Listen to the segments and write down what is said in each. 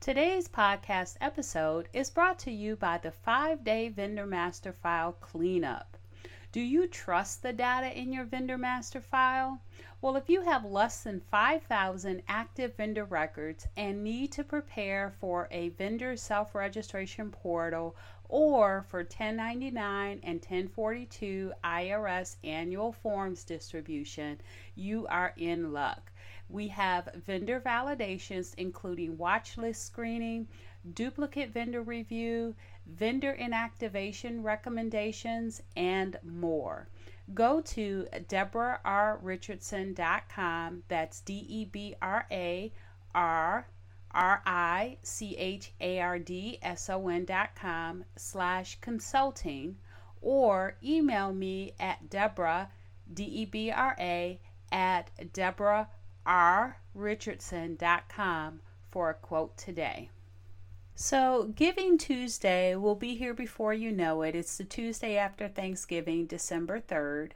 Today's podcast episode is brought to you by the five day vendor master file cleanup. Do you trust the data in your vendor master file? Well, if you have less than 5,000 active vendor records and need to prepare for a vendor self registration portal or for 1099 and 1042 IRS annual forms distribution, you are in luck. We have vendor validations, including watch list screening, duplicate vendor review, vendor inactivation recommendations, and more. Go to DebraRRichardson.com. That's D E B R A R R I C H A R D S O N.com slash consulting or email me at Debra, D E B R A, at Debra rrichardson.com for a quote today. So, Giving Tuesday will be here before you know it. It's the Tuesday after Thanksgiving, December 3rd.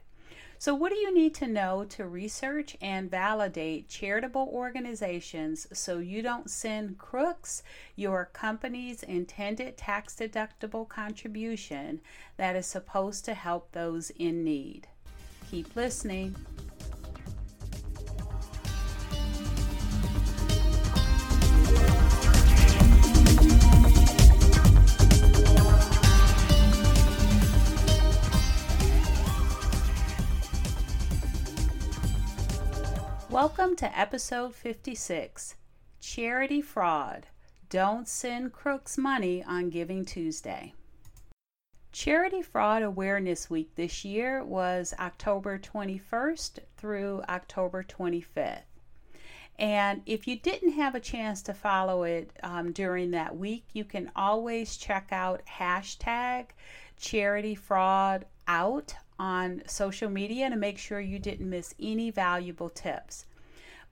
So, what do you need to know to research and validate charitable organizations so you don't send crooks your company's intended tax deductible contribution that is supposed to help those in need? Keep listening. Welcome to episode 56 Charity Fraud. Don't send crooks money on Giving Tuesday. Charity Fraud Awareness Week this year was October 21st through October 25th. And if you didn't have a chance to follow it um, during that week, you can always check out hashtag charity fraud out on social media to make sure you didn't miss any valuable tips.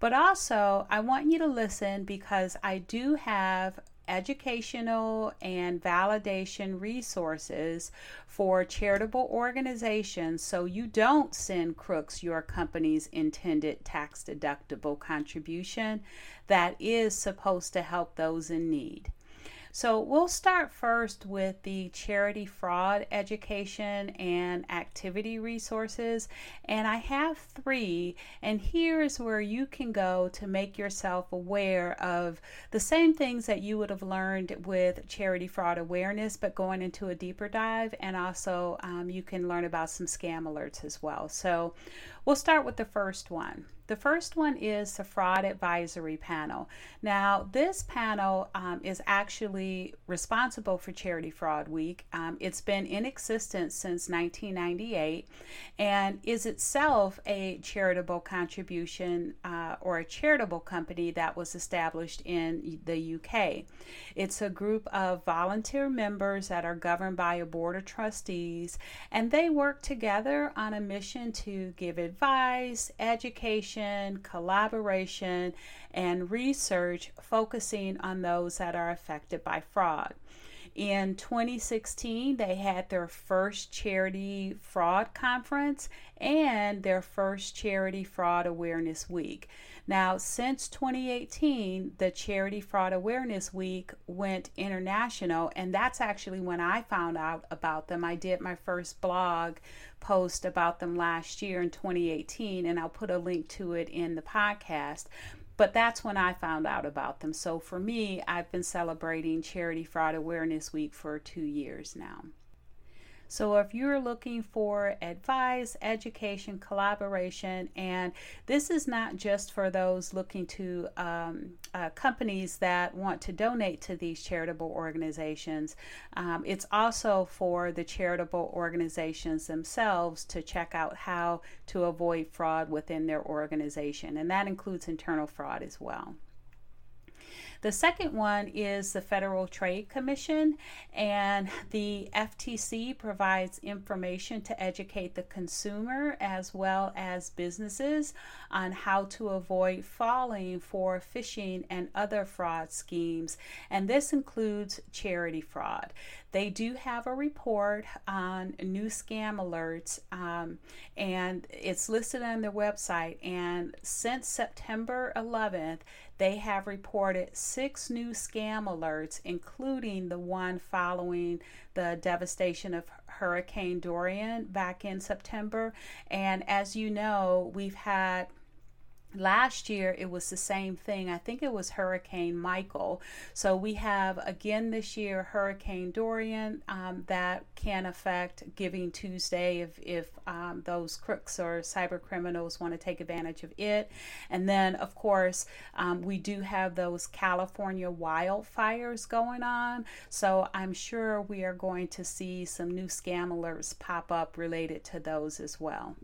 But also, I want you to listen because I do have educational and validation resources for charitable organizations so you don't send crooks your company's intended tax deductible contribution that is supposed to help those in need. So we'll start first with the charity fraud education and activity resources. And I have three, and here is where you can go to make yourself aware of the same things that you would have learned with charity fraud awareness, but going into a deeper dive. And also, um, you can learn about some scam alerts as well. So we'll start with the first one. The first one is the Fraud Advisory Panel. Now, this panel um, is actually responsible for Charity Fraud Week. Um, it's been in existence since 1998 and is itself a charitable contribution uh, or a charitable company that was established in the UK. It's a group of volunteer members that are governed by a board of trustees, and they work together on a mission to give advice, education, collaboration, and research focusing on those that are affected by fraud. In 2016, they had their first charity fraud conference and their first charity fraud awareness week. Now, since 2018, the Charity Fraud Awareness Week went international, and that's actually when I found out about them. I did my first blog post about them last year in 2018, and I'll put a link to it in the podcast. But that's when I found out about them. So for me, I've been celebrating Charity Fraud Awareness Week for two years now. So if you're looking for advice, education, collaboration, and this is not just for those looking to um, uh, companies that want to donate to these charitable organizations, um, it's also for the charitable organizations themselves to check out how to avoid fraud within their organization, and that includes internal fraud as well. The second one is the Federal Trade Commission, and the FTC provides information to educate the consumer as well as businesses on how to avoid falling for phishing and other fraud schemes, and this includes charity fraud. They do have a report on new scam alerts, um, and it's listed on their website. And since September 11th, they have reported six new scam alerts, including the one following the devastation of Hurricane Dorian back in September. And as you know, we've had Last year it was the same thing. I think it was Hurricane Michael. So we have again this year Hurricane Dorian um, that can affect Giving Tuesday if, if um, those crooks or cyber criminals want to take advantage of it. And then, of course, um, we do have those California wildfires going on. So I'm sure we are going to see some new scam alerts pop up related to those as well.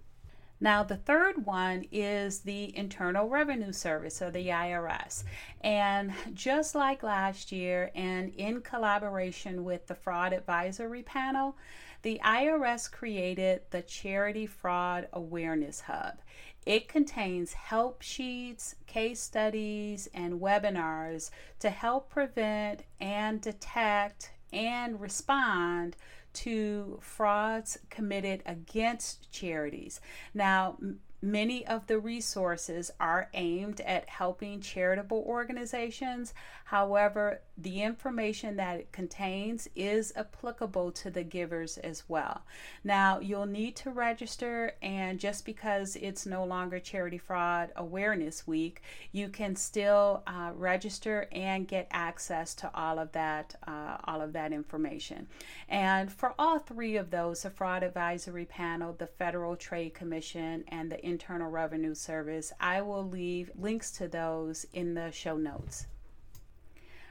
Now, the third one is the Internal Revenue Service, or the IRS. And just like last year, and in collaboration with the Fraud Advisory Panel, the IRS created the Charity Fraud Awareness Hub. It contains help sheets, case studies, and webinars to help prevent and detect and respond to frauds committed against charities. Now, Many of the resources are aimed at helping charitable organizations. However, the information that it contains is applicable to the givers as well. Now, you'll need to register, and just because it's no longer Charity Fraud Awareness Week, you can still uh, register and get access to all of that, uh, all of that information. And for all three of those, the Fraud Advisory Panel, the Federal Trade Commission, and the Internal Revenue Service. I will leave links to those in the show notes.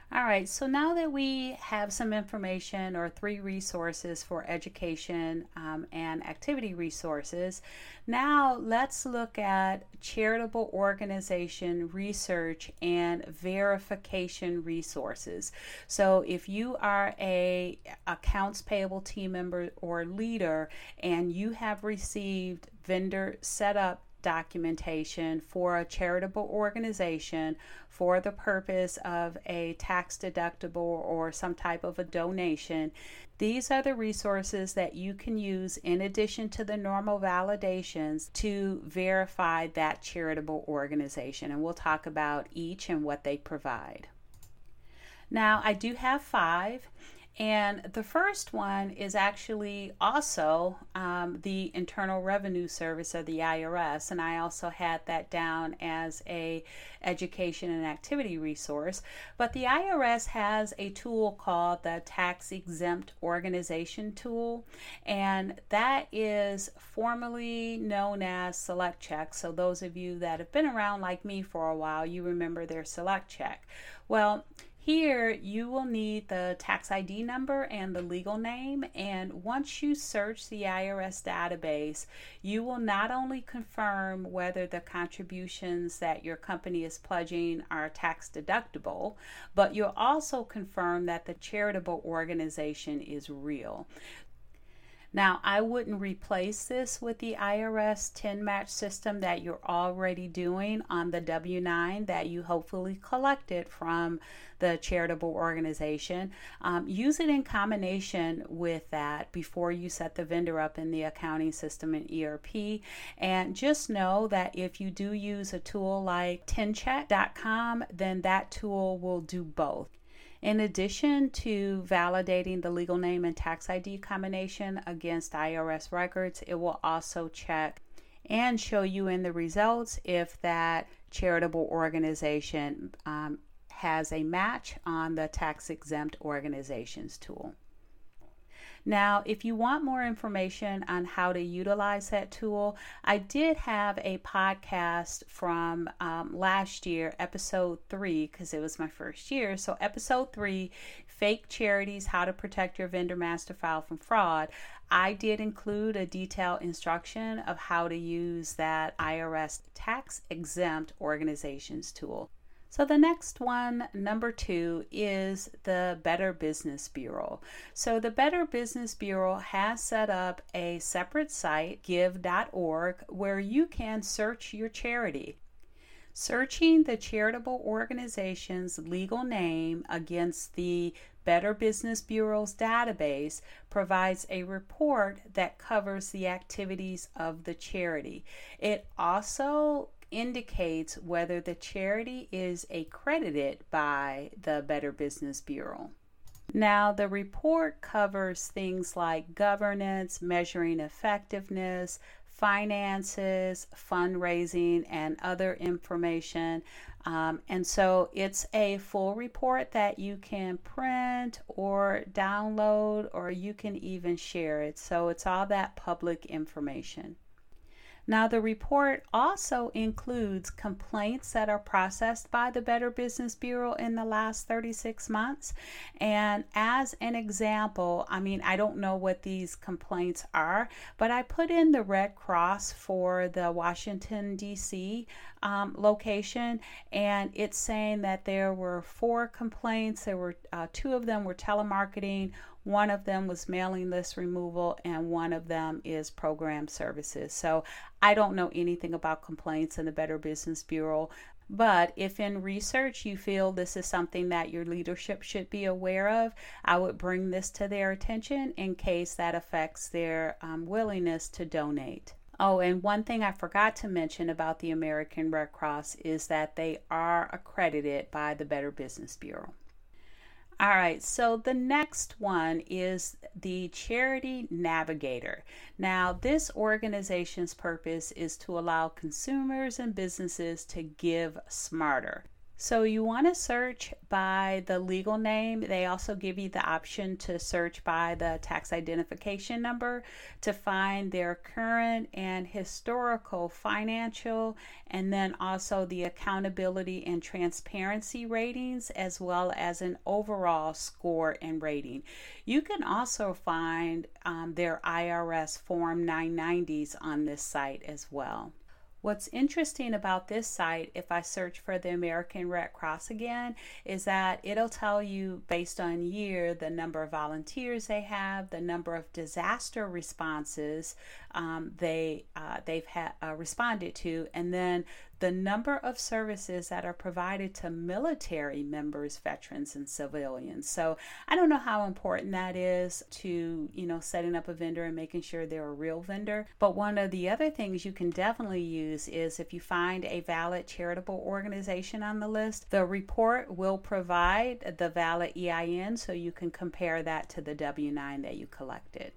All right, so now that we have some information or three resources for education um, and activity resources, now let's look at charitable organization research and verification resources. So if you are a accounts payable team member or leader and you have received vendor setup documentation for a charitable organization for the purpose of a tax deductible or some type of a donation. These are the resources that you can use in addition to the normal validations to verify that charitable organization. And we'll talk about each and what they provide. Now, I do have five. And the first one is actually also um, the Internal Revenue Service of the IRS, and I also had that down as a education and activity resource. But the IRS has a tool called the Tax Exempt Organization Tool, and that is formally known as Select Check. So those of you that have been around like me for a while, you remember their Select Check. Well, here, you will need the tax ID number and the legal name. And once you search the IRS database, you will not only confirm whether the contributions that your company is pledging are tax deductible, but you'll also confirm that the charitable organization is real. Now, I wouldn't replace this with the IRS TIN match system that you're already doing on the W 9 that you hopefully collected from the charitable organization. Um, use it in combination with that before you set the vendor up in the accounting system and ERP. And just know that if you do use a tool like TINCheck.com, then that tool will do both. In addition to validating the legal name and tax ID combination against IRS records, it will also check and show you in the results if that charitable organization um, has a match on the tax exempt organizations tool. Now, if you want more information on how to utilize that tool, I did have a podcast from um, last year, episode three, because it was my first year. So, episode three Fake Charities How to Protect Your Vendor Master File from Fraud. I did include a detailed instruction of how to use that IRS tax exempt organizations tool. So, the next one, number two, is the Better Business Bureau. So, the Better Business Bureau has set up a separate site, give.org, where you can search your charity. Searching the charitable organization's legal name against the Better Business Bureau's database provides a report that covers the activities of the charity. It also indicates whether the charity is accredited by the Better Business Bureau. Now, the report covers things like governance, measuring effectiveness, finances, fundraising, and other information. Um, and so it's a full report that you can print or download, or you can even share it. So it's all that public information. Now, the report also includes complaints that are processed by the Better Business Bureau in the last 36 months. And as an example, I mean, I don't know what these complaints are, but I put in the Red Cross for the Washington, D.C. Um, location, and it's saying that there were four complaints. There were uh, two of them were telemarketing, one of them was mailing list removal, and one of them is program services. So I don't know anything about complaints in the Better Business Bureau. But if in research you feel this is something that your leadership should be aware of, I would bring this to their attention in case that affects their um, willingness to donate. Oh, and one thing I forgot to mention about the American Red Cross is that they are accredited by the Better Business Bureau. All right, so the next one is the Charity Navigator. Now, this organization's purpose is to allow consumers and businesses to give smarter. So you want to search by the legal name. They also give you the option to search by the tax identification number to find their current and historical financial and then also the accountability and transparency ratings as well as an overall score and rating. You can also find um, their IRS Form 990s on this site as well. What's interesting about this site, if I search for the American Red Cross again, is that it'll tell you based on year the number of volunteers they have, the number of disaster responses um, they uh, they've ha- uh, responded to, and then the number of services that are provided to military members, veterans, and civilians. So I don't know how important that is to, you know, setting up a vendor and making sure they're a real vendor. But one of the other things you can definitely use is if you find a valid charitable organization on the list, the report will provide the valid EIN so you can compare that to the W 9 that you collected.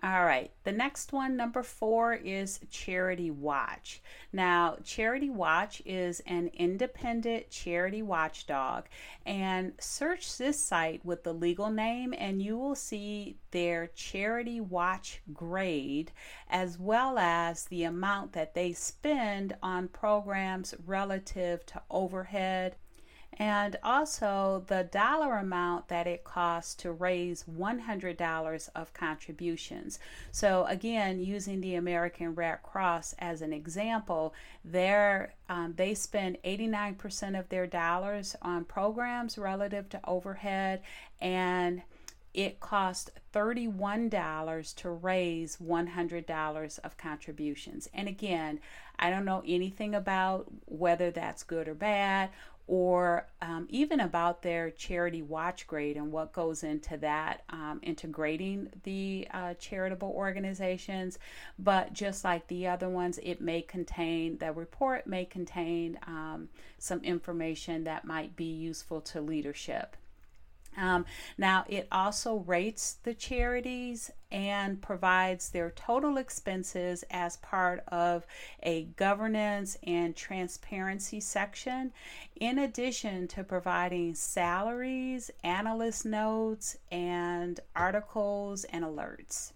All right, the next one, number four, is Charity Watch. Now, Charity Watch is an independent charity watchdog, and search this site with the legal name, and you will see their Charity Watch grade as well as the amount that they spend on programs relative to overhead and also the dollar amount that it costs to raise $100 of contributions. So, again, using the American Red Cross as an example, um, they spend 89% of their dollars on programs relative to overhead, and it costs $31 to raise $100 of contributions. And again, I don't know anything about whether that's good or bad or um, even about their charity watch grade and what goes into that, um, integrating the uh, charitable organizations. But just like the other ones, it may contain, the report may contain um, some information that might be useful to leadership. Um, now, it also rates the charities and provides their total expenses as part of a governance and transparency section, in addition to providing salaries, analyst notes, and articles and alerts.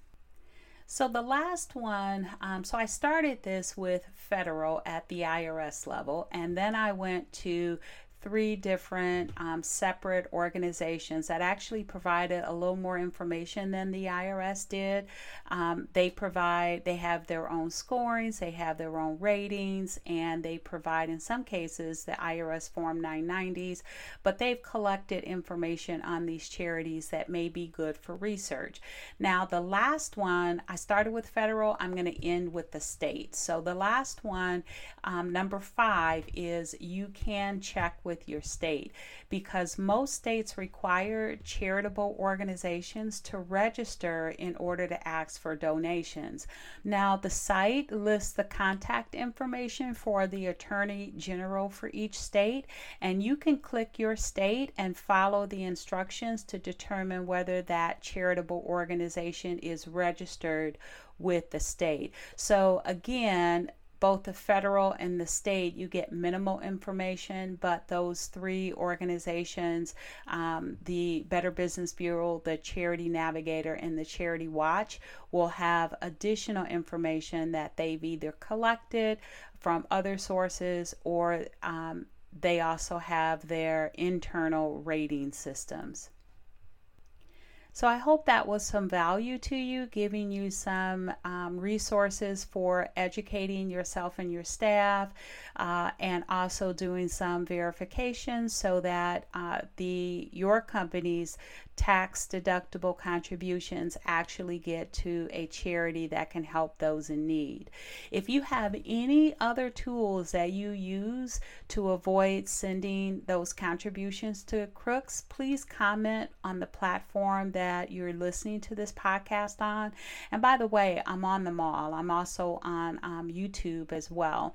So the last one, um, so I started this with federal at the IRS level, and then I went to three different um, separate organizations that actually provided a little more information than the IRS did. Um, they provide, they have their own scorings, they have their own ratings, and they provide, in some cases, the IRS Form 990s, but they've collected information on these charities that may be good for research. Now, the last one, I started with federal, I'm going to end with the state. So the last one, um, number five, is you can check with your state because most states require charitable organizations to register in order to ask for donations. Now, the site lists the contact information for the Attorney General for each state, and you can click your state and follow the instructions to determine whether that charitable organization is registered with the state. So, again, both the federal and the state, you get minimal information, but those three organizations, um, the Better Business Bureau, the Charity Navigator, and the Charity Watch, will have additional information that they've either collected from other sources or um, they also have their internal rating systems. So I hope that was some value to you, giving you some um, resources for educating yourself and your staff, uh, and also doing some verification so that uh, the your company's tax deductible contributions actually get to a charity that can help those in need. If you have any other tools that you use to avoid sending those contributions to crooks, please comment on the platform that you're listening to this podcast on. And by the way, I'm on them all. I'm also on um, YouTube as well.